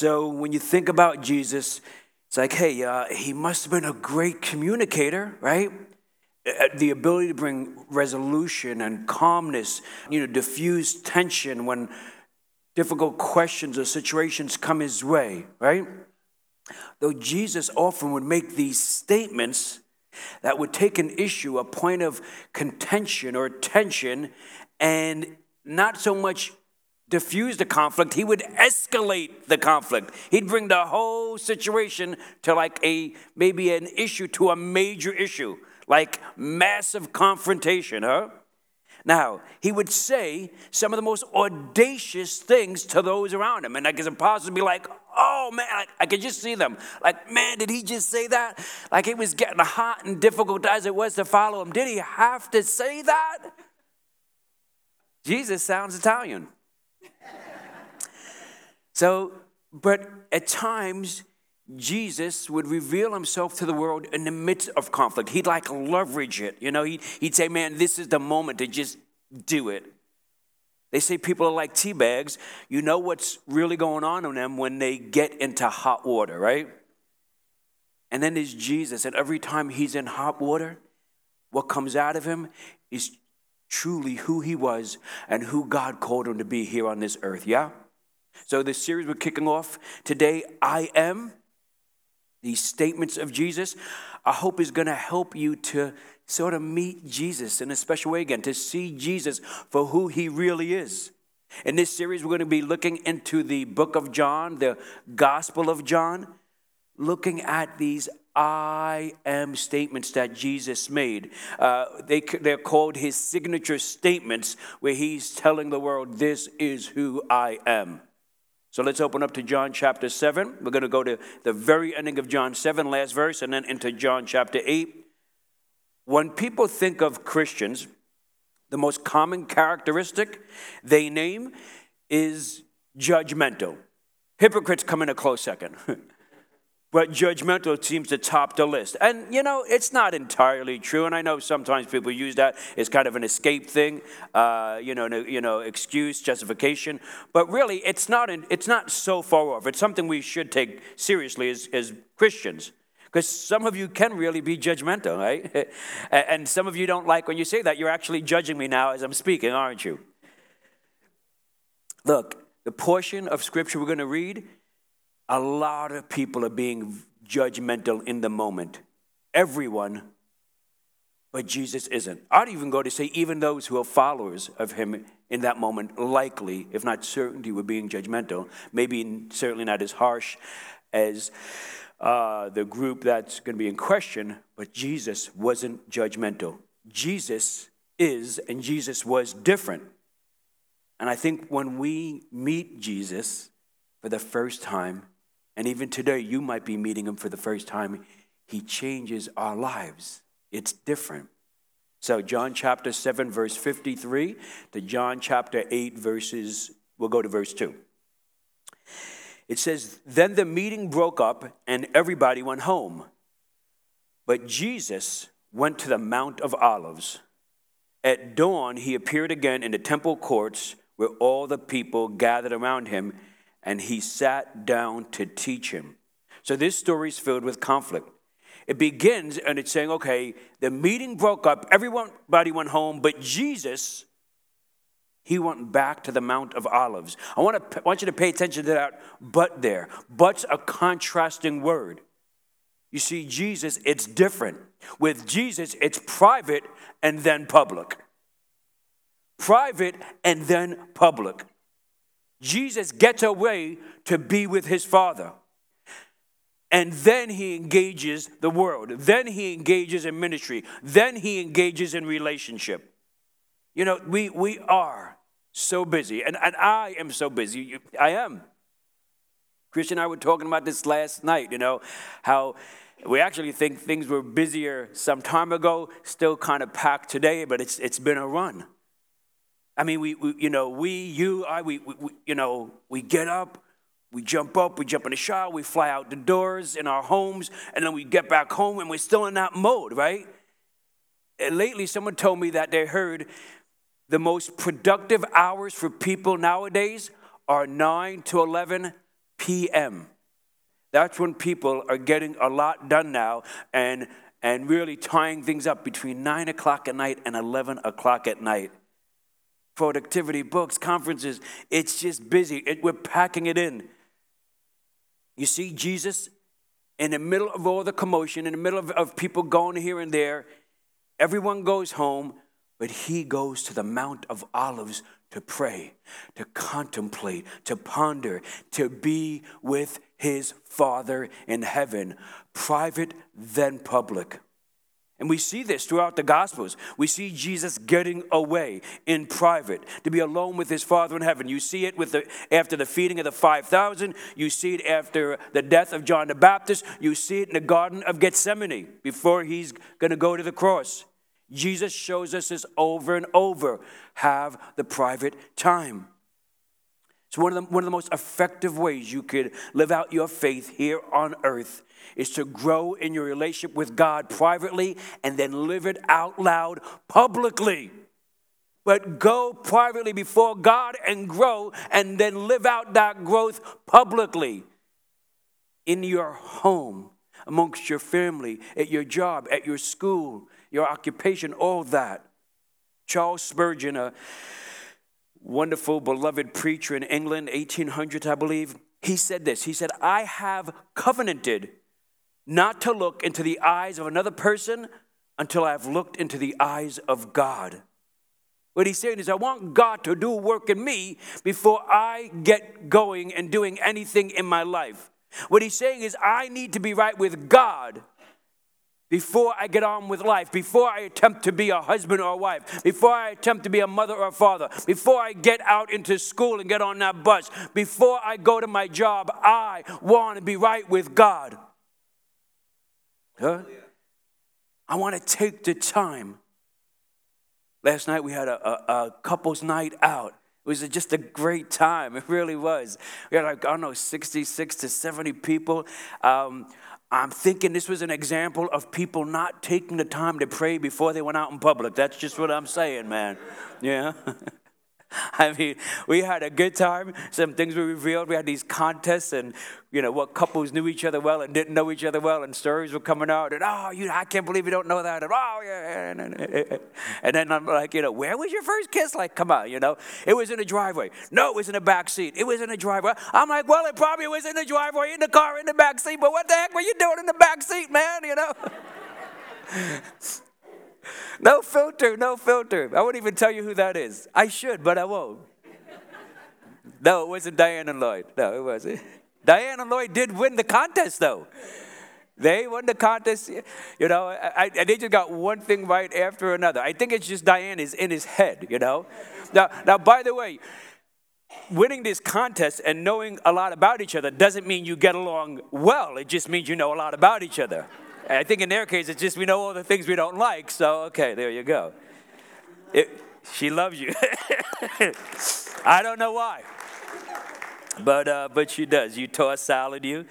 So when you think about Jesus, it's like, hey, uh, he must have been a great communicator, right? Uh, the ability to bring resolution and calmness, you know, diffuse tension when difficult questions or situations come his way, right? Though Jesus often would make these statements that would take an issue, a point of contention or tension, and not so much diffuse the conflict, he would escalate the conflict. He'd bring the whole situation to like a maybe an issue to a major issue, like massive confrontation, huh? Now, he would say some of the most audacious things to those around him. And like it's impossible to be like, oh man, I, I could just see them. Like, man, did he just say that? Like it was getting hot and difficult as it was to follow him. Did he have to say that? Jesus sounds Italian. So, but at times, Jesus would reveal himself to the world in the midst of conflict. He'd like leverage it. You know, he'd, he'd say, man, this is the moment to just do it. They say people are like tea bags. You know what's really going on in them when they get into hot water, right? And then there's Jesus, and every time he's in hot water, what comes out of him is truly who he was and who God called him to be here on this earth, yeah? So, this series we're kicking off today, I am these statements of Jesus, I hope is going to help you to sort of meet Jesus in a special way again, to see Jesus for who he really is. In this series, we're going to be looking into the book of John, the Gospel of John, looking at these I am statements that Jesus made. Uh, they, they're called his signature statements, where he's telling the world, This is who I am. So let's open up to John chapter 7. We're going to go to the very ending of John 7, last verse, and then into John chapter 8. When people think of Christians, the most common characteristic they name is judgmental. Hypocrites come in a close second. but judgmental seems to top the list. And you know, it's not entirely true. And I know sometimes people use that as kind of an escape thing, uh, you know, you know, excuse, justification. But really, it's not. In, it's not so far off. It's something we should take seriously as, as Christians. Because some of you can really be judgmental, right? and some of you don't like when you say that. You're actually judging me now as I'm speaking, aren't you? Look, the portion of scripture we're going to read a lot of people are being judgmental in the moment. Everyone, but Jesus isn't. I'd even go to say, even those who are followers of him in that moment, likely, if not certainty, were being judgmental. Maybe certainly not as harsh as uh, the group that's going to be in question, but Jesus wasn't judgmental. Jesus is, and Jesus was different. And I think when we meet Jesus for the first time, and even today, you might be meeting him for the first time. He changes our lives. It's different. So, John chapter 7, verse 53 to John chapter 8, verses, we'll go to verse 2. It says, Then the meeting broke up and everybody went home. But Jesus went to the Mount of Olives. At dawn, he appeared again in the temple courts where all the people gathered around him and he sat down to teach him. So this story is filled with conflict. It begins and it's saying, okay, the meeting broke up, everybody went home, but Jesus, he went back to the Mount of Olives. I want, to, I want you to pay attention to that but there. But's a contrasting word. You see, Jesus, it's different. With Jesus, it's private and then public. Private and then public. Jesus gets away to be with his Father. And then he engages the world. Then he engages in ministry. Then he engages in relationship. You know, we, we are so busy, and, and I am so busy. I am. Christian and I were talking about this last night, you know, how we actually think things were busier some time ago, still kind of packed today, but it's, it's been a run. I mean, we, we you know, we, you, I, we, we, you know, we get up, we jump up, we jump in the shower, we fly out the doors in our homes, and then we get back home and we're still in that mode, right? And lately, someone told me that they heard the most productive hours for people nowadays are 9 to 11 p.m. That's when people are getting a lot done now and, and really tying things up between 9 o'clock at night and 11 o'clock at night. Productivity, books, conferences, it's just busy. It, we're packing it in. You see, Jesus, in the middle of all the commotion, in the middle of, of people going here and there, everyone goes home, but he goes to the Mount of Olives to pray, to contemplate, to ponder, to be with his Father in heaven, private then public. And we see this throughout the Gospels. We see Jesus getting away in private to be alone with his Father in heaven. You see it with the, after the feeding of the 5,000. You see it after the death of John the Baptist. You see it in the Garden of Gethsemane before he's going to go to the cross. Jesus shows us this over and over. Have the private time. So, one of, the, one of the most effective ways you could live out your faith here on earth is to grow in your relationship with God privately and then live it out loud publicly. But go privately before God and grow, and then live out that growth publicly in your home, amongst your family, at your job, at your school, your occupation, all that. Charles Spurgeon, a wonderful, beloved preacher in England, 1800s, I believe, he said this. He said, I have covenanted not to look into the eyes of another person until I have looked into the eyes of God. What he's saying is, I want God to do work in me before I get going and doing anything in my life. What he's saying is, I need to be right with God before I get on with life, before I attempt to be a husband or a wife, before I attempt to be a mother or a father, before I get out into school and get on that bus, before I go to my job, I want to be right with God. Huh? I want to take the time. Last night we had a, a, a couple's night out. It was just a great time. It really was. We had like, I don't know, 66 to 70 people. Um, I'm thinking this was an example of people not taking the time to pray before they went out in public. That's just what I'm saying, man. Yeah. I mean, we had a good time. Some things were revealed. We had these contests, and you know what couples knew each other well and didn't know each other well, and stories were coming out. And oh, you, I can't believe you don't know that. And oh, yeah. And, and then I'm like, you know, where was your first kiss? Like, come on, you know, it was in the driveway. No, it was in the back seat. It was in the driveway. I'm like, well, it probably was in the driveway, in the car, in the back seat. But what the heck were you doing in the back seat, man? You know. No filter, no filter. I won't even tell you who that is. I should, but I won't. No, it wasn't Diane and Lloyd. No, it wasn't. Diane and Lloyd did win the contest, though. They won the contest. You know, I, I, they just got one thing right after another. I think it's just Diane is in his head, you know. Now, now, by the way, winning this contest and knowing a lot about each other doesn't mean you get along well. It just means you know a lot about each other. I think in their case, it's just we know all the things we don't like. So, okay, there you go. It, she loves you. I don't know why, but uh, but she does. You toss salad, you.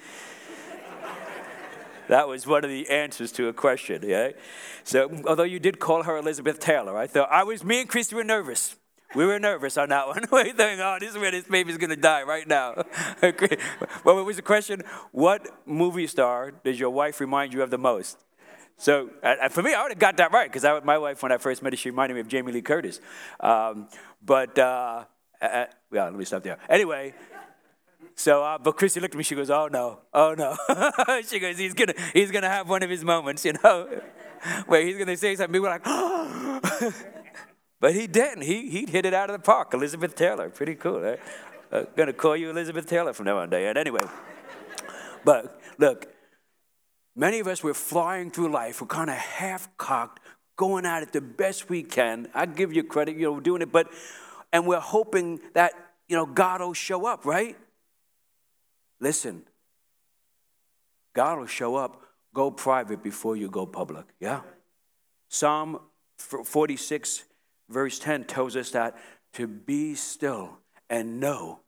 That was one of the answers to a question, yeah. So, although you did call her Elizabeth Taylor, I thought I was. Me and Christy were nervous. We were nervous on that one. we think, oh, this is where this baby's gonna die right now. what was the question? What movie star does your wife remind you of the most? So uh, for me, I would have got that right because my wife, when I first met her, she reminded me of Jamie Lee Curtis. Um, but uh, uh, yeah, let me stop there. Anyway, so uh, but Christy looked at me. She goes, "Oh no, oh no." she goes, "He's gonna, he's gonna have one of his moments, you know, where he's gonna say something." We're like, "Oh." But he didn't. He, he hit it out of the park. Elizabeth Taylor. Pretty cool. Right? Uh, gonna call you Elizabeth Taylor from now on, Diane. Anyway. But look, many of us, we're flying through life. We're kind of half cocked, going at it the best we can. I give you credit, you know, we're doing it, but, and we're hoping that, you know, God will show up, right? Listen, God will show up. Go private before you go public. Yeah? Psalm 46 verse 10 tells us that to be still and know.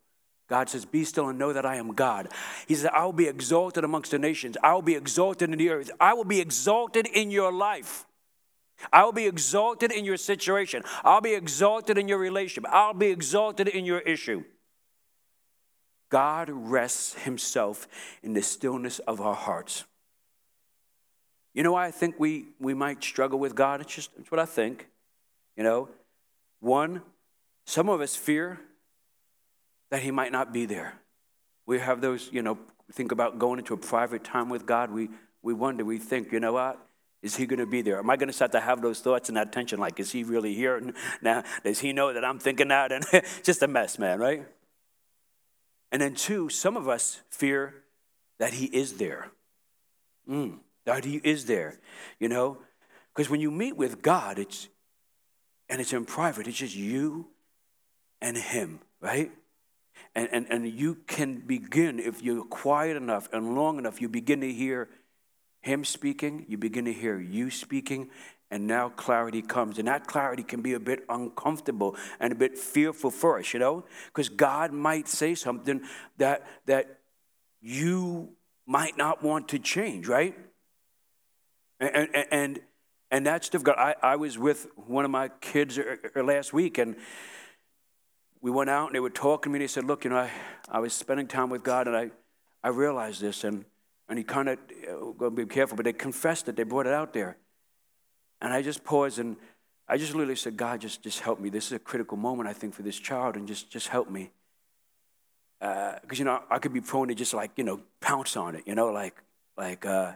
God says, Be still and know that I am God. He says, I will be exalted amongst the nations. I will be exalted in the earth. I will be exalted in your life. I will be exalted in your situation. I'll be exalted in your relationship. I'll be exalted in your issue. God rests himself in the stillness of our hearts. You know why I think we, we might struggle with God? It's just it's what I think. You know, one, some of us fear that He might not be there. We have those, you know, think about going into a private time with God. We, we wonder, we think, you know what? Is he going to be there? Am I going to start to have those thoughts and that tension? Like, is he really here? Now, does he know that I'm thinking that? And just a mess, man, right? And then, two, some of us fear that he is there. Mm, that he is there, you know? Because when you meet with God, it's, and it's in private, it's just you and him, right? And, and, and you can begin, if you're quiet enough and long enough, you begin to hear him speaking, you begin to hear you speaking, and now clarity comes. And that clarity can be a bit uncomfortable and a bit fearful for us, you know? Because God might say something that, that you might not want to change, right? And, and, and, and that's difficult. I, I was with one of my kids er, er, last week, and we went out and they were talking to me. And they said, Look, you know, I, I was spending time with God, and I, I realized this. And, and he kind of, uh, be careful, but they confessed it. They brought it out there. And I just paused and I just literally said, God, just, just help me. This is a critical moment, I think, for this child, and just, just help me. Because, uh, you know, I could be prone to just like, you know, pounce on it, you know, like, like, uh,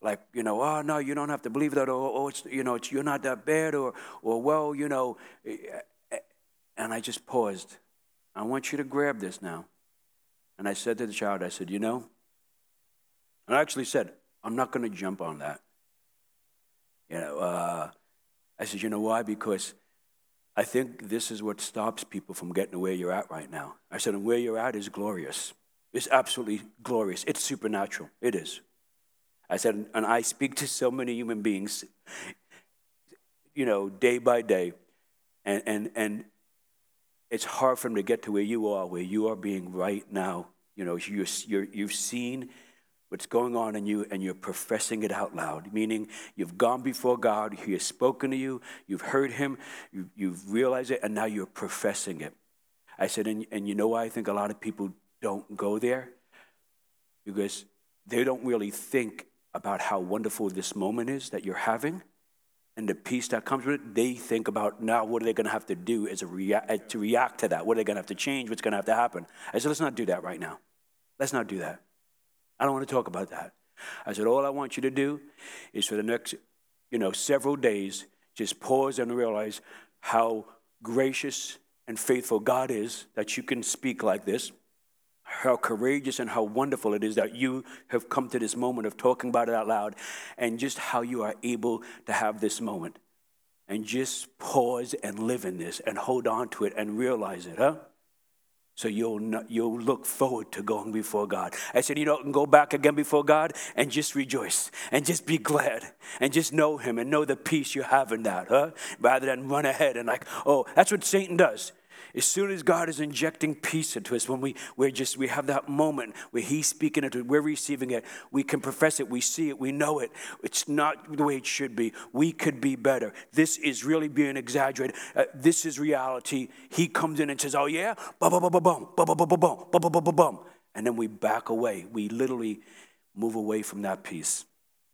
like, you know, oh, no, you don't have to believe that, or, oh, it's, you know, it's, you're not that bad, or, or, well, you know. Eh, eh, and I just paused. I want you to grab this now. And I said to the child, I said, you know, and I actually said, I'm not going to jump on that. You know, uh, I said, you know why? Because I think this is what stops people from getting to where you're at right now. I said, and where you're at is glorious. It's absolutely glorious. It's supernatural. It is. I said, and I speak to so many human beings, you know, day by day, and, and, and it's hard for them to get to where you are, where you are being right now. You know, you're, you're, you've seen what's going on in you and you're professing it out loud, meaning you've gone before God, He has spoken to you, you've heard Him, you, you've realized it, and now you're professing it. I said, and, and you know why I think a lot of people don't go there? Because they don't really think about how wonderful this moment is that you're having and the peace that comes with it. They think about now what are they going to have to do as a rea- eh, to react to that? What are they going to have to change? What's going to have to happen? I said, let's not do that right now. Let's not do that. I don't want to talk about that. I said, all I want you to do is for the next, you know, several days, just pause and realize how gracious and faithful God is that you can speak like this, how courageous and how wonderful it is that you have come to this moment of talking about it out loud, and just how you are able to have this moment. And just pause and live in this and hold on to it and realize it, huh? So you'll, not, you'll look forward to going before God. I said, you know, go back again before God and just rejoice and just be glad and just know Him and know the peace you have in that, huh? Rather than run ahead and like, oh, that's what Satan does. As soon as God is injecting peace into us, when we we just we have that moment where He's speaking it, we're receiving it, we can profess it, we see it, we know it. It's not the way it should be. We could be better. This is really being exaggerated. Uh, this is reality. He comes in and says, "Oh yeah, bum bum bum bum bum bum bum bum bum bum bum bum," and then we back away. We literally move away from that peace.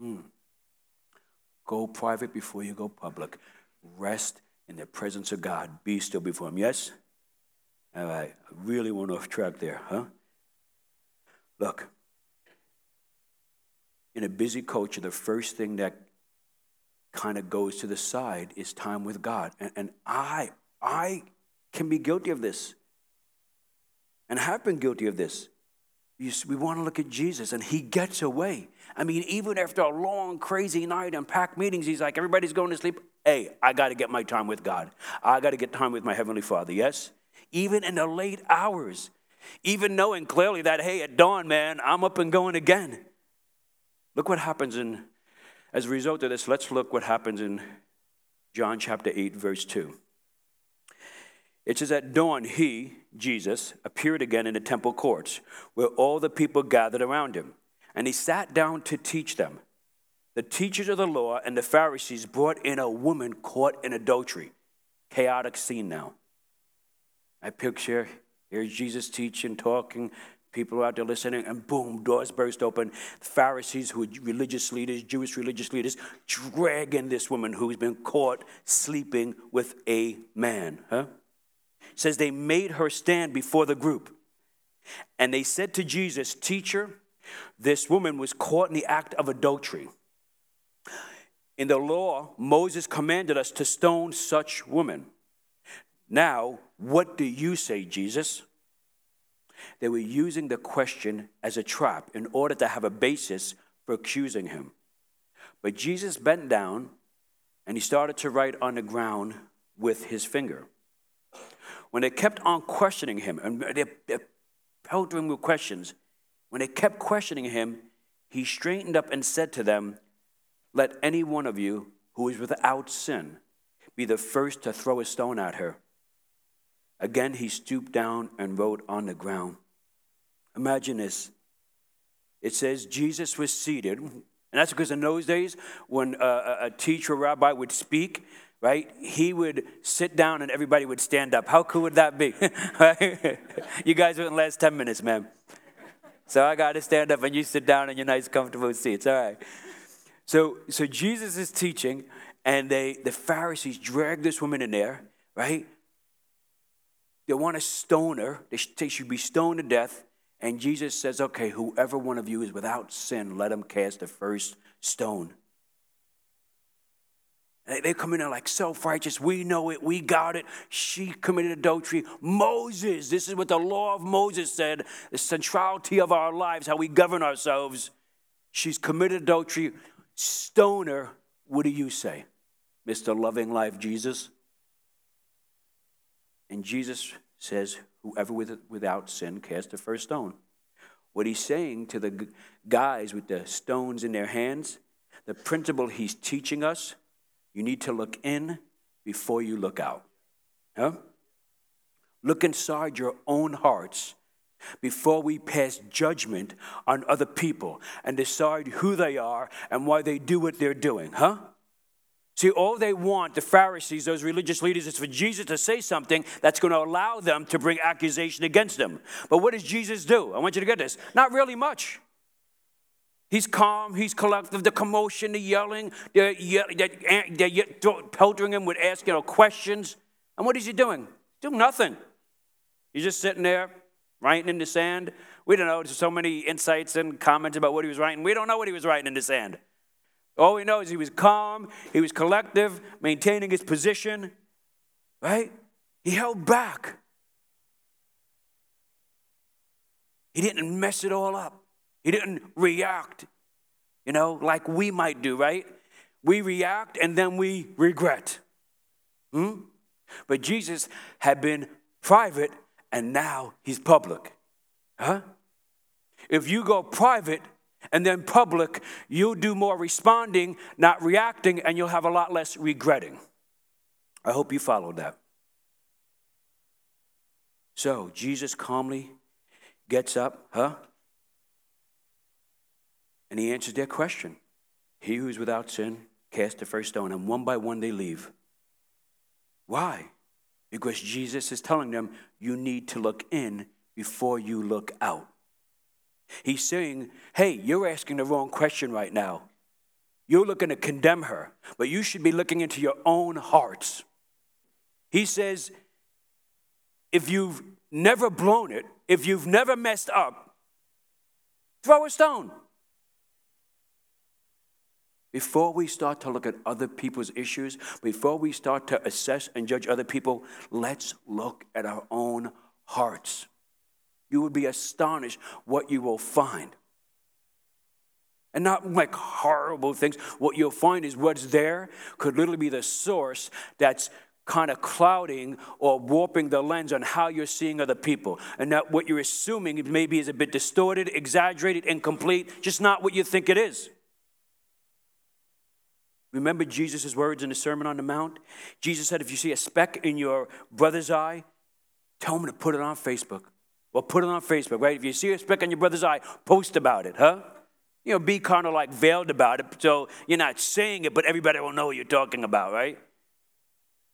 Hmm. Go private before you go public. Rest in the presence of God. Be still before Him. Yes? All right, I really went off track there, huh? Look, in a busy culture, the first thing that kind of goes to the side is time with God. And, and I, I can be guilty of this and have been guilty of this. We want to look at Jesus, and he gets away. I mean, even after a long, crazy night and packed meetings, he's like, everybody's going to sleep. Hey, I got to get my time with God. I got to get time with my Heavenly Father, yes? Even in the late hours, even knowing clearly that, hey, at dawn, man, I'm up and going again. Look what happens in, as a result of this, let's look what happens in John chapter 8, verse 2. It says, At dawn, he, Jesus, appeared again in the temple courts where all the people gathered around him, and he sat down to teach them. The teachers of the law and the Pharisees brought in a woman caught in adultery. Chaotic scene now. I picture Here's Jesus teaching, talking. People are out there listening, and boom, doors burst open. Pharisees, who are religious leaders, Jewish religious leaders, dragging this woman who's been caught sleeping with a man. Huh? Says they made her stand before the group. And they said to Jesus, Teacher, this woman was caught in the act of adultery. In the law, Moses commanded us to stone such women. Now, what do you say, Jesus? They were using the question as a trap in order to have a basis for accusing him. But Jesus bent down and he started to write on the ground with his finger. When they kept on questioning him, and they, him with questions, when they kept questioning him, he straightened up and said to them, Let any one of you who is without sin be the first to throw a stone at her. Again, he stooped down and wrote on the ground. Imagine this. It says Jesus was seated, and that's because in those days, when uh, a, a teacher rabbi would speak, right, he would sit down and everybody would stand up. How cool would that be? you guys wouldn't last 10 minutes, man. So I got to stand up and you sit down in your nice, comfortable seats. All right. So, so Jesus is teaching, and they, the Pharisees drag this woman in there, right? They want to stone her. They should be stoned to death. And Jesus says, okay, whoever one of you is without sin, let him cast the first stone. They come in there like self righteous. We know it. We got it. She committed adultery. Moses, this is what the law of Moses said the centrality of our lives, how we govern ourselves. She's committed adultery. Stone her. What do you say, Mr. Loving Life Jesus? And Jesus says, Whoever with, without sin cast the first stone. What he's saying to the guys with the stones in their hands, the principle he's teaching us, you need to look in before you look out. Huh? Look inside your own hearts before we pass judgment on other people and decide who they are and why they do what they're doing, huh? See, all they want, the Pharisees, those religious leaders, is for Jesus to say something that's going to allow them to bring accusation against them. But what does Jesus do? I want you to get this. Not really much. He's calm, he's collective. The commotion, the yelling, they're, they're, peltering him with asking questions. And what is he doing? Doing nothing. He's just sitting there, writing in the sand. We don't know. There's so many insights and comments about what he was writing. We don't know what he was writing in the sand. All we know is he was calm, he was collective, maintaining his position, right? He held back. He didn't mess it all up. He didn't react, you know, like we might do, right? We react and then we regret. Hmm? But Jesus had been private and now he's public. Huh? If you go private, and then public, you'll do more responding, not reacting, and you'll have a lot less regretting. I hope you followed that. So, Jesus calmly gets up, huh? And he answers their question. He who is without sin, cast the first stone. And one by one they leave. Why? Because Jesus is telling them, you need to look in before you look out. He's saying, hey, you're asking the wrong question right now. You're looking to condemn her, but you should be looking into your own hearts. He says, if you've never blown it, if you've never messed up, throw a stone. Before we start to look at other people's issues, before we start to assess and judge other people, let's look at our own hearts. You would be astonished what you will find. And not like horrible things. What you'll find is what's there could literally be the source that's kind of clouding or warping the lens on how you're seeing other people. And that what you're assuming maybe is a bit distorted, exaggerated, incomplete, just not what you think it is. Remember Jesus' words in the Sermon on the Mount? Jesus said, if you see a speck in your brother's eye, tell him to put it on Facebook. Well, put it on Facebook, right? If you see a speck on your brother's eye, post about it, huh? You know, be kind of like veiled about it so you're not saying it, but everybody will know what you're talking about, right?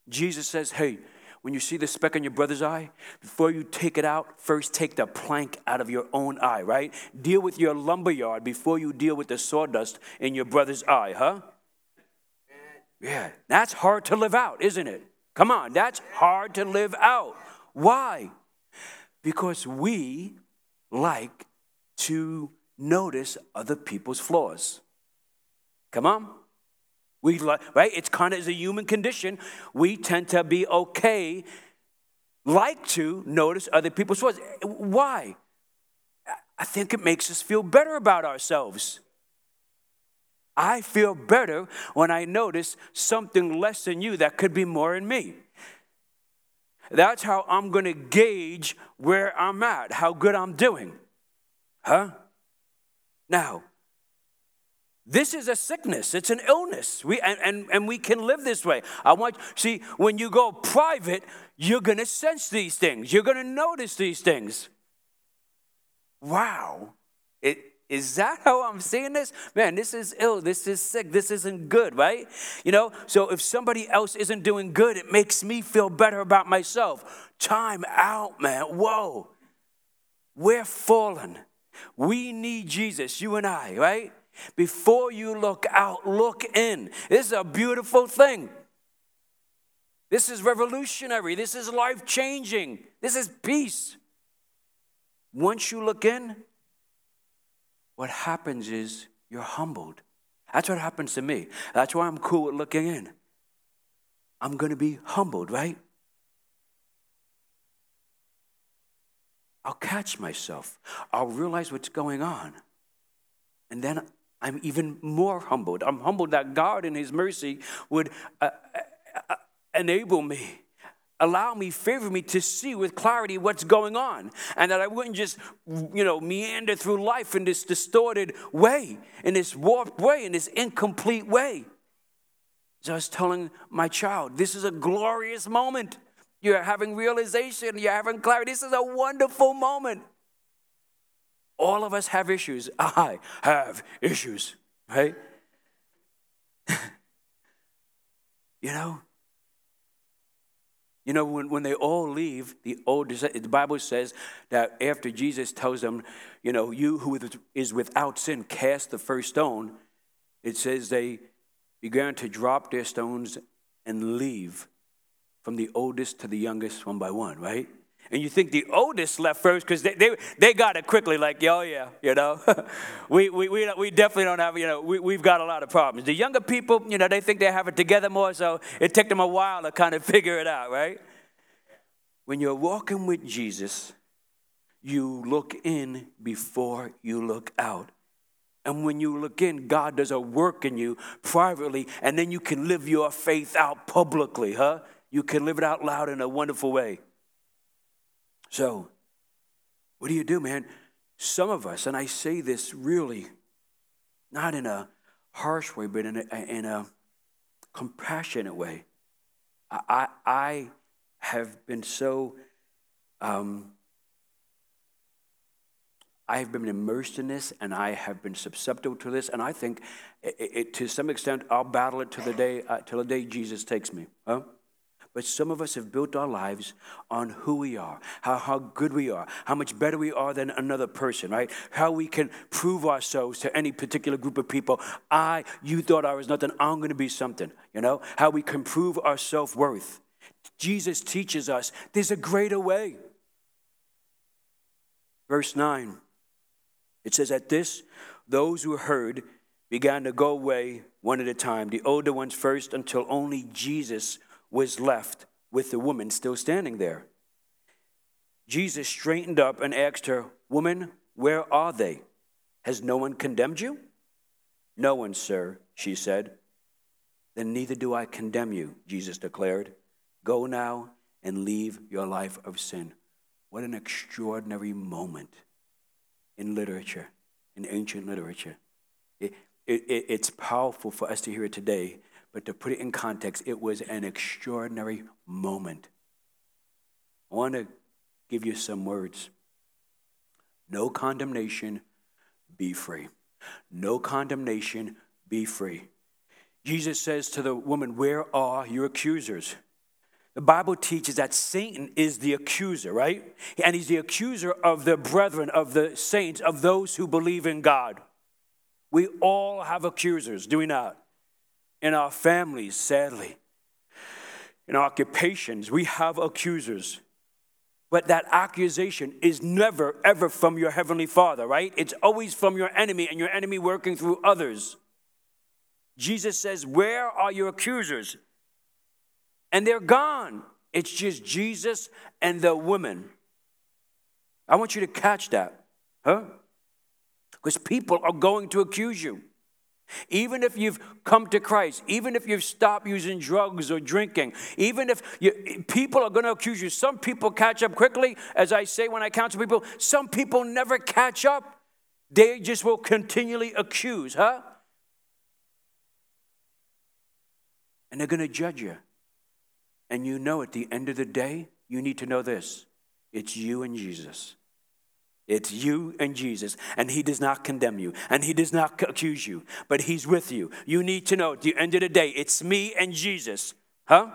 Jesus says, hey, when you see the speck in your brother's eye, before you take it out, first take the plank out of your own eye, right? Deal with your lumberyard before you deal with the sawdust in your brother's eye, huh? Yeah, that's hard to live out, isn't it? Come on, that's hard to live out. Why? Because we like to notice other people's flaws. Come on. We like, right? It's kind of as a human condition. We tend to be okay, like to notice other people's flaws. Why? I think it makes us feel better about ourselves. I feel better when I notice something less than you that could be more in me. That's how I'm going to gauge where I'm at, how good I'm doing. Huh? Now, this is a sickness. It's an illness. We, and, and, and we can live this way. I want, see, when you go private, you're going to sense these things. You're going to notice these things. Wow. It, is that how I'm seeing this? Man, this is ill. This is sick. This isn't good, right? You know, so if somebody else isn't doing good, it makes me feel better about myself. Time out, man. Whoa. We're fallen. We need Jesus, you and I, right? Before you look out, look in. This is a beautiful thing. This is revolutionary. This is life changing. This is peace. Once you look in, what happens is you're humbled. That's what happens to me. That's why I'm cool with looking in. I'm going to be humbled, right? I'll catch myself. I'll realize what's going on. And then I'm even more humbled. I'm humbled that God, in His mercy, would uh, uh, uh, enable me, allow me, favor me to see with clarity what's going on. And that I wouldn't just, you know, meander through life in this distorted way, in this warped way, in this incomplete way. So I was telling my child, this is a glorious moment. You're having realization, you're having clarity. This is a wonderful moment. All of us have issues. I have issues, right? you know? You know, when, when they all leave, the old the Bible says that after Jesus tells them, you know, you who is without sin, cast the first stone, it says they began to drop their stones and leave from the oldest to the youngest one by one, right? And you think the oldest left first because they, they, they got it quickly, like, oh, yeah, you know. we, we, we, we definitely don't have, you know, we, we've got a lot of problems. The younger people, you know, they think they have it together more, so it took them a while to kind of figure it out, right? When you're walking with Jesus, you look in before you look out. And when you look in, God does a work in you privately, and then you can live your faith out publicly, huh? You can live it out loud in a wonderful way. So, what do you do, man? Some of us, and I say this really not in a harsh way, but in a, in a compassionate way. I, I have been so, um, I have been immersed in this and I have been susceptible to this. And I think it, it, to some extent, I'll battle it till the day, uh, till the day Jesus takes me. Huh? But some of us have built our lives on who we are, how, how good we are, how much better we are than another person, right? How we can prove ourselves to any particular group of people. I, you thought I was nothing, I'm going to be something, you know? How we can prove our self worth. Jesus teaches us there's a greater way. Verse 9, it says, At this, those who heard began to go away one at a time, the older ones first, until only Jesus was left with the woman still standing there. Jesus straightened up and asked her, Woman, where are they? Has no one condemned you? No one, sir, she said. Then neither do I condemn you, Jesus declared. Go now and leave your life of sin. What an extraordinary moment in literature, in ancient literature. It, it, it's powerful for us to hear it today but to put it in context, it was an extraordinary moment. I want to give you some words. No condemnation, be free. No condemnation, be free. Jesus says to the woman, Where are your accusers? The Bible teaches that Satan is the accuser, right? And he's the accuser of the brethren, of the saints, of those who believe in God. We all have accusers, do we not? In our families, sadly. In our occupations, we have accusers. But that accusation is never, ever from your heavenly Father, right? It's always from your enemy and your enemy working through others. Jesus says, Where are your accusers? And they're gone. It's just Jesus and the woman. I want you to catch that, huh? Because people are going to accuse you. Even if you've come to Christ, even if you've stopped using drugs or drinking, even if you, people are going to accuse you. Some people catch up quickly, as I say when I counsel people. Some people never catch up. They just will continually accuse, huh? And they're going to judge you. And you know at the end of the day, you need to know this it's you and Jesus. It's you and Jesus, and He does not condemn you, and He does not accuse you, but He's with you. You need to know at the end of the day, it's me and Jesus. Huh?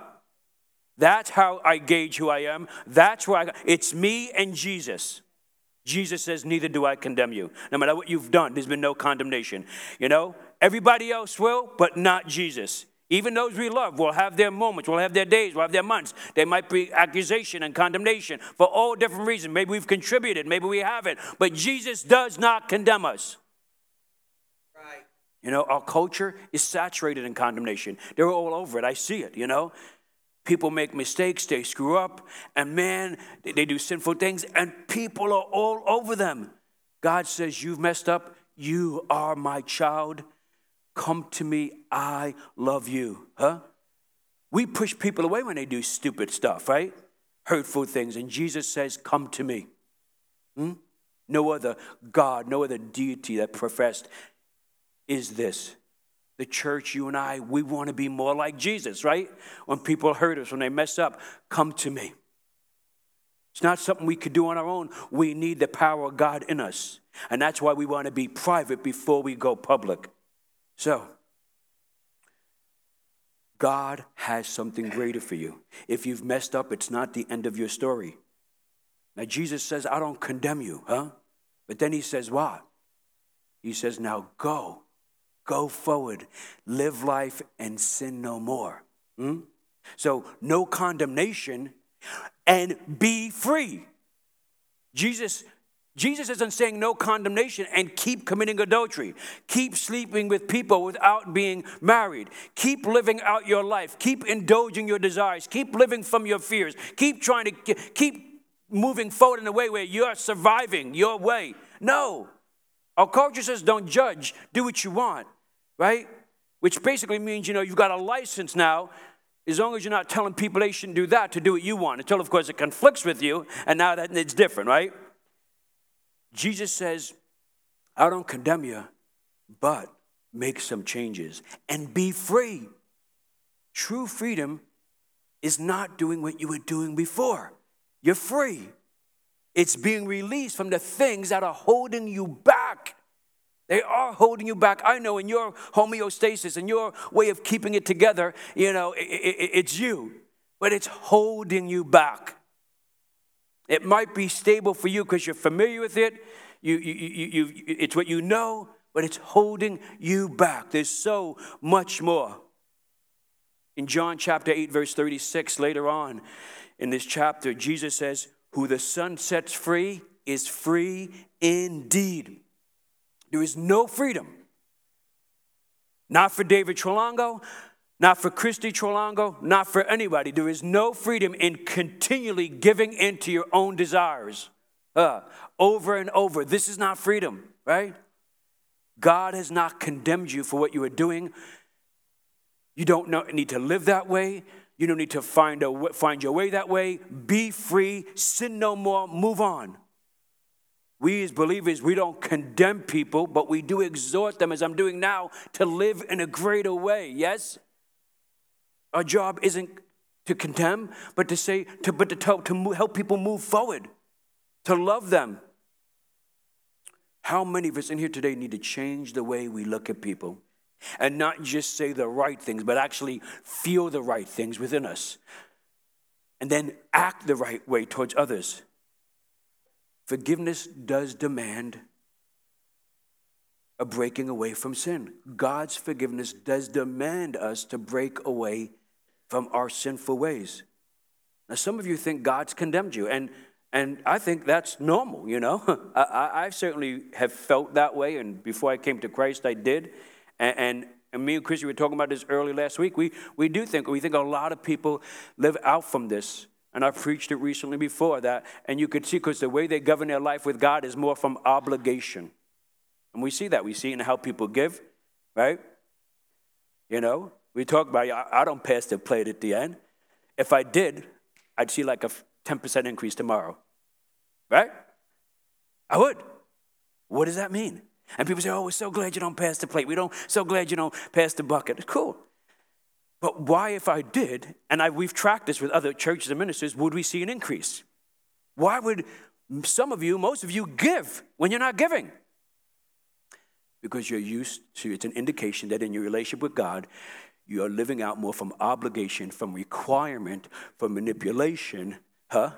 That's how I gauge who I am. That's why I, it's me and Jesus. Jesus says, Neither do I condemn you. No matter what you've done, there's been no condemnation. You know, everybody else will, but not Jesus. Even those we love will have their moments, will have their days, will have their months. There might be accusation and condemnation for all different reasons. Maybe we've contributed, maybe we haven't. But Jesus does not condemn us. Right. You know, our culture is saturated in condemnation. They're all over it. I see it, you know. People make mistakes, they screw up, and man, they do sinful things, and people are all over them. God says, You've messed up. You are my child Come to me, I love you. Huh? We push people away when they do stupid stuff, right? Hurtful things. And Jesus says, Come to me. Hmm? No other God, no other deity that professed is this. The church, you and I, we want to be more like Jesus, right? When people hurt us, when they mess up, come to me. It's not something we could do on our own. We need the power of God in us. And that's why we want to be private before we go public. So, God has something greater for you. If you've messed up, it's not the end of your story. Now, Jesus says, I don't condemn you, huh? But then he says, What? He says, Now go, go forward, live life, and sin no more. Hmm? So, no condemnation and be free. Jesus Jesus isn't saying no condemnation and keep committing adultery. Keep sleeping with people without being married. Keep living out your life. Keep indulging your desires. Keep living from your fears. Keep trying to keep moving forward in a way where you're surviving your way. No. Our culture says don't judge, do what you want, right? Which basically means, you know, you've got a license now as long as you're not telling people they shouldn't do that to do what you want, until, of course, it conflicts with you, and now that it's different, right? Jesus says, I don't condemn you, but make some changes and be free. True freedom is not doing what you were doing before. You're free. It's being released from the things that are holding you back. They are holding you back. I know in your homeostasis, in your way of keeping it together, you know, it, it, it's you, but it's holding you back. It might be stable for you because you're familiar with it. You, you, you, you, it's what you know, but it's holding you back. There's so much more. In John chapter 8, verse 36, later on in this chapter, Jesus says, Who the Son sets free is free indeed. There is no freedom. Not for David Trolongo, not for Christy Trolongo, not for anybody. There is no freedom in continually giving in to your own desires uh, over and over. This is not freedom, right? God has not condemned you for what you are doing. You don't know, need to live that way. You don't need to find, a, find your way that way. Be free, sin no more, move on. We as believers, we don't condemn people, but we do exhort them, as I'm doing now, to live in a greater way. Yes? Our job isn't to condemn, but to say, to, but to, to help people move forward, to love them. How many of us in here today need to change the way we look at people and not just say the right things, but actually feel the right things within us? and then act the right way towards others. Forgiveness does demand a breaking away from sin. God's forgiveness does demand us to break away from our sinful ways. Now, some of you think God's condemned you, and, and I think that's normal, you know. I, I certainly have felt that way, and before I came to Christ, I did. And, and, and me and Christy were talking about this early last week. We, we do think, we think a lot of people live out from this. And I preached it recently before that. And you could see, because the way they govern their life with God is more from obligation. And we see that. We see it in how people give, right? You know, we talk about, I don't pass the plate at the end. If I did, I'd see like a 10% increase tomorrow, right? I would. What does that mean? And people say, oh, we're so glad you don't pass the plate. We don't, so glad you don't pass the bucket. Cool. But why, if I did, and I, we've tracked this with other churches and ministers, would we see an increase? Why would some of you, most of you, give when you're not giving? Because you're used to, it's an indication that in your relationship with God, you are living out more from obligation, from requirement, from manipulation, huh?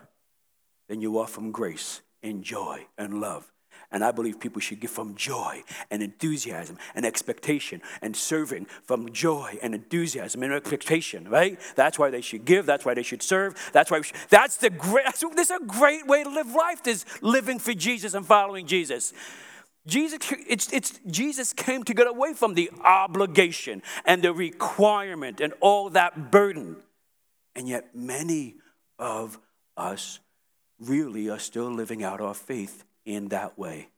Than you are from grace and joy and love. And I believe people should give from joy and enthusiasm and expectation and serving from joy and enthusiasm and expectation, right? That's why they should give. That's why they should serve. That's why should, that's the great, that's, is a great way to live life is living for Jesus and following Jesus. Jesus, it's, it's, Jesus came to get away from the obligation and the requirement and all that burden. And yet, many of us really are still living out our faith in that way.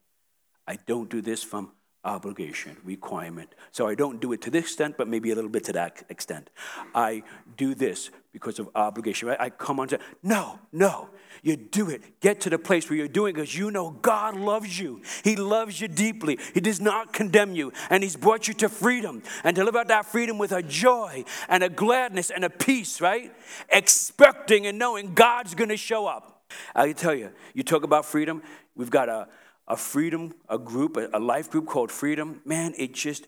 I don't do this from obligation, requirement. So I don't do it to this extent, but maybe a little bit to that extent. I do this because of obligation. Right? I come on to, no, no. You do it. Get to the place where you're doing because you know God loves you. He loves you deeply. He does not condemn you. And He's brought you to freedom. And to live out that freedom with a joy and a gladness and a peace, right? Expecting and knowing God's going to show up. I tell you, you talk about freedom, we've got a, a freedom, a group, a, life group called Freedom. Man, it just,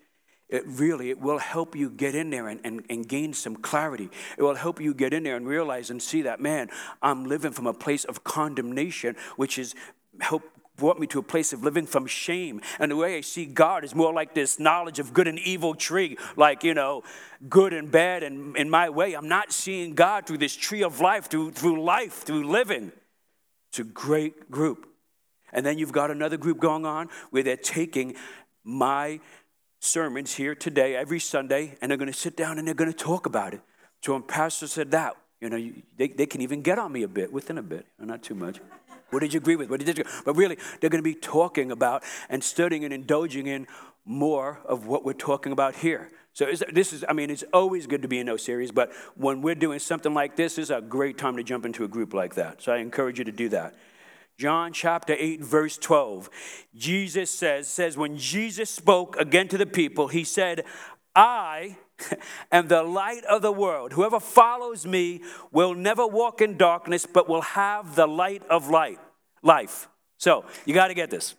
it really it will help you get in there and, and, and gain some clarity. It will help you get in there and realize and see that man i'm living from a place of condemnation which is help brought me to a place of living from shame. And the way i see god is more like this knowledge of good and evil tree like you know good and bad and in my way. I'm not seeing god through this tree of life through, through life through living. It's a great group and then you've got another group going on where they're taking my sermons here today, every Sunday, and they're going to sit down and they're going to talk about it. So when Pastor said that, you know, they, they can even get on me a bit, within a bit, not too much. What did you agree with? What did you? But really, they're going to be talking about and studying and indulging in more of what we're talking about here. So this is, I mean, it's always good to be in those series, but when we're doing something like this, this is a great time to jump into a group like that. So I encourage you to do that. John chapter 8 verse 12. Jesus says says when Jesus spoke again to the people, he said, "I am the light of the world. Whoever follows me will never walk in darkness, but will have the light of light, life." So, you got to get this.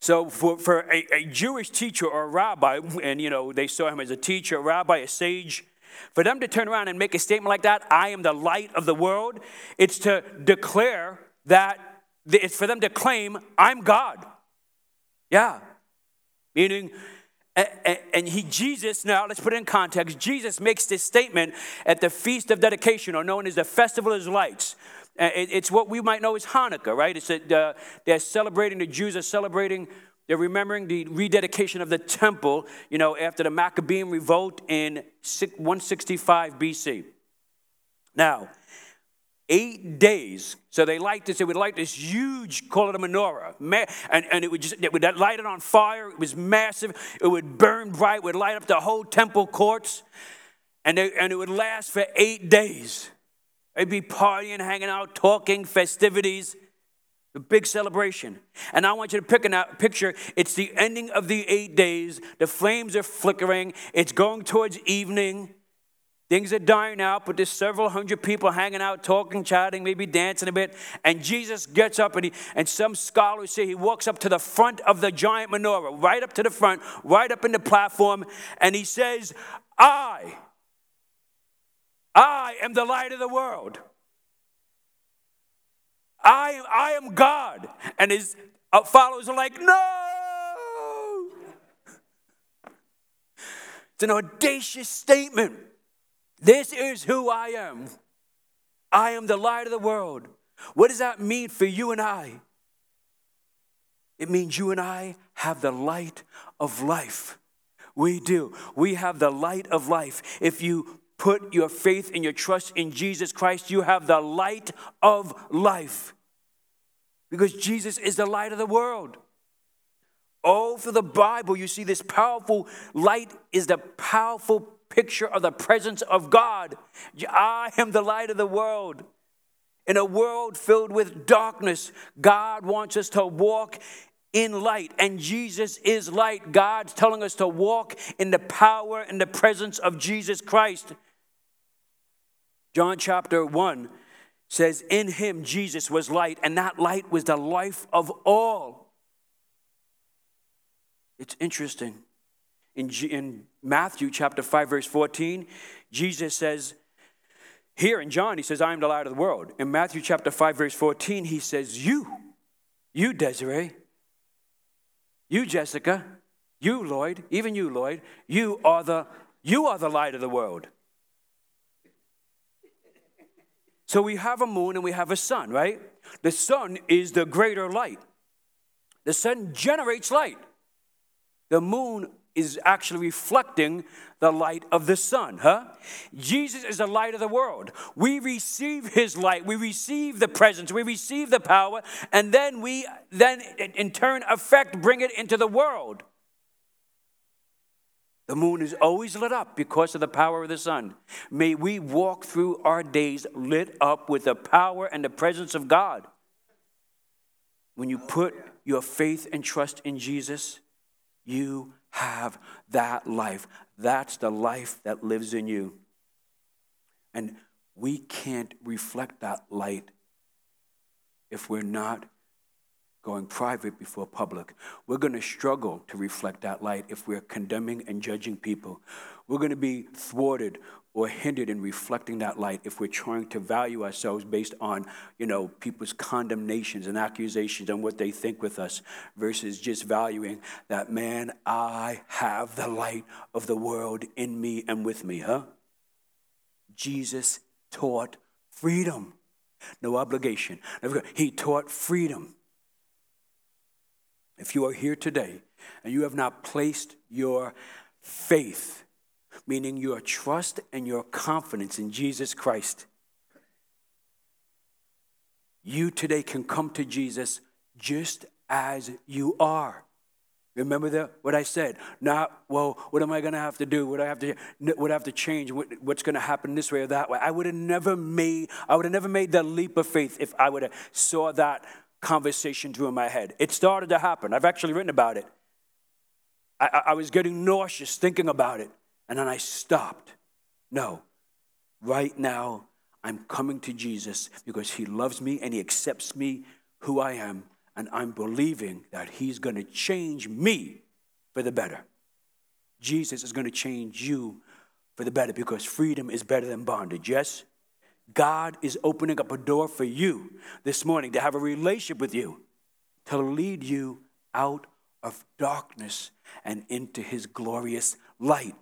So for, for a, a, Jewish teacher or a rabbi, and you know, they saw him as a teacher, a rabbi, a sage, for them to turn around and make a statement like that, I am the light of the world, it's to declare that it's for them to claim, I'm God. Yeah. Meaning, and he, Jesus, now let's put it in context. Jesus makes this statement at the Feast of Dedication, or known as the Festival of Lights. It's what we might know as Hanukkah, right? It's uh, they're celebrating, the Jews are celebrating they're remembering the rededication of the temple, you know, after the Maccabean revolt in 165 BC. Now, eight days. So they light this, they would light this huge, call it a menorah. And, and it would just, it would light it on fire. It was massive. It would burn bright, it would light up the whole temple courts. And, they, and it would last for eight days. They'd be partying, hanging out, talking, festivities. A big celebration. And I want you to pick a picture. It's the ending of the eight days. The flames are flickering. It's going towards evening. Things are dying out, but there's several hundred people hanging out, talking, chatting, maybe dancing a bit. And Jesus gets up, and, he, and some scholars say he walks up to the front of the giant menorah, right up to the front, right up in the platform, and he says, I, I am the light of the world. I, I am God. And his uh, followers are like, no. It's an audacious statement. This is who I am. I am the light of the world. What does that mean for you and I? It means you and I have the light of life. We do. We have the light of life. If you put your faith and your trust in Jesus Christ, you have the light of life. Because Jesus is the light of the world. Oh, for the Bible, you see, this powerful light is the powerful picture of the presence of God. I am the light of the world. In a world filled with darkness, God wants us to walk in light, and Jesus is light. God's telling us to walk in the power and the presence of Jesus Christ. John chapter 1 says, In him Jesus was light, and that light was the life of all. It's interesting. In, G- in Matthew chapter 5, verse 14, Jesus says, here in John, he says, I am the light of the world. In Matthew chapter 5, verse 14, he says, You, you, Desiree, you, Jessica, you, Lloyd, even you, Lloyd, you are the you are the light of the world. So we have a moon and we have a sun, right? The sun is the greater light. The sun generates light. The moon is actually reflecting the light of the sun, huh? Jesus is the light of the world. We receive his light, we receive the presence, we receive the power, and then we then in turn affect bring it into the world. The moon is always lit up because of the power of the sun. May we walk through our days lit up with the power and the presence of God. When you put your faith and trust in Jesus, you have that life. That's the life that lives in you. And we can't reflect that light if we're not going private before public. We're going to struggle to reflect that light if we're condemning and judging people. We're going to be thwarted or hindered in reflecting that light if we're trying to value ourselves based on, you know, people's condemnations and accusations and what they think with us versus just valuing that man, I have the light of the world in me and with me, huh? Jesus taught freedom. No obligation. He taught freedom. If you are here today and you have not placed your faith meaning your trust and your confidence in Jesus Christ. You today can come to Jesus just as you are. Remember that what I said? Not well. What am I going to have to do? What I have to? What I have to change? What, what's going to happen this way or that way? I would have never made. I would have never made the leap of faith if I would have saw that conversation through in my head. It started to happen. I've actually written about it. I, I was getting nauseous thinking about it. And then I stopped. No, right now, I'm coming to Jesus because He loves me and He accepts me who I am. And I'm believing that He's going to change me for the better. Jesus is going to change you for the better because freedom is better than bondage. Yes? God is opening up a door for you this morning to have a relationship with you, to lead you out of darkness and into His glorious light.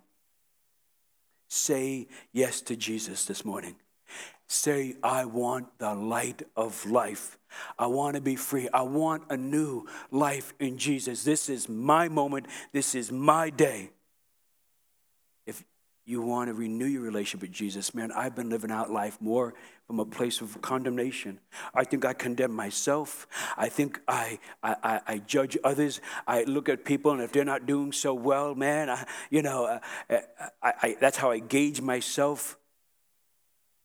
Say yes to Jesus this morning. Say, I want the light of life. I want to be free. I want a new life in Jesus. This is my moment. This is my day you want to renew your relationship with Jesus, man, I've been living out life more from a place of condemnation. I think I condemn myself. I think I, I, I, judge others. I look at people, and if they're not doing so well, man, I, you know, uh, I, I, that's how I gauge myself.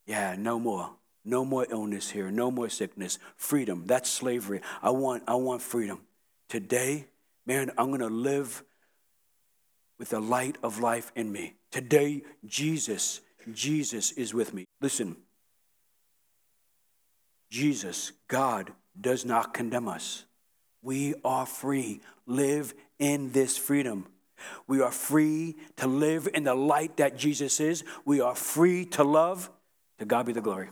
Yeah, no more. No more illness here. No more sickness. Freedom. That's slavery. I want, I want freedom. Today, man, I'm going to live with the light of life in me. Today, Jesus, Jesus is with me. Listen, Jesus, God, does not condemn us. We are free. Live in this freedom. We are free to live in the light that Jesus is. We are free to love. To God be the glory.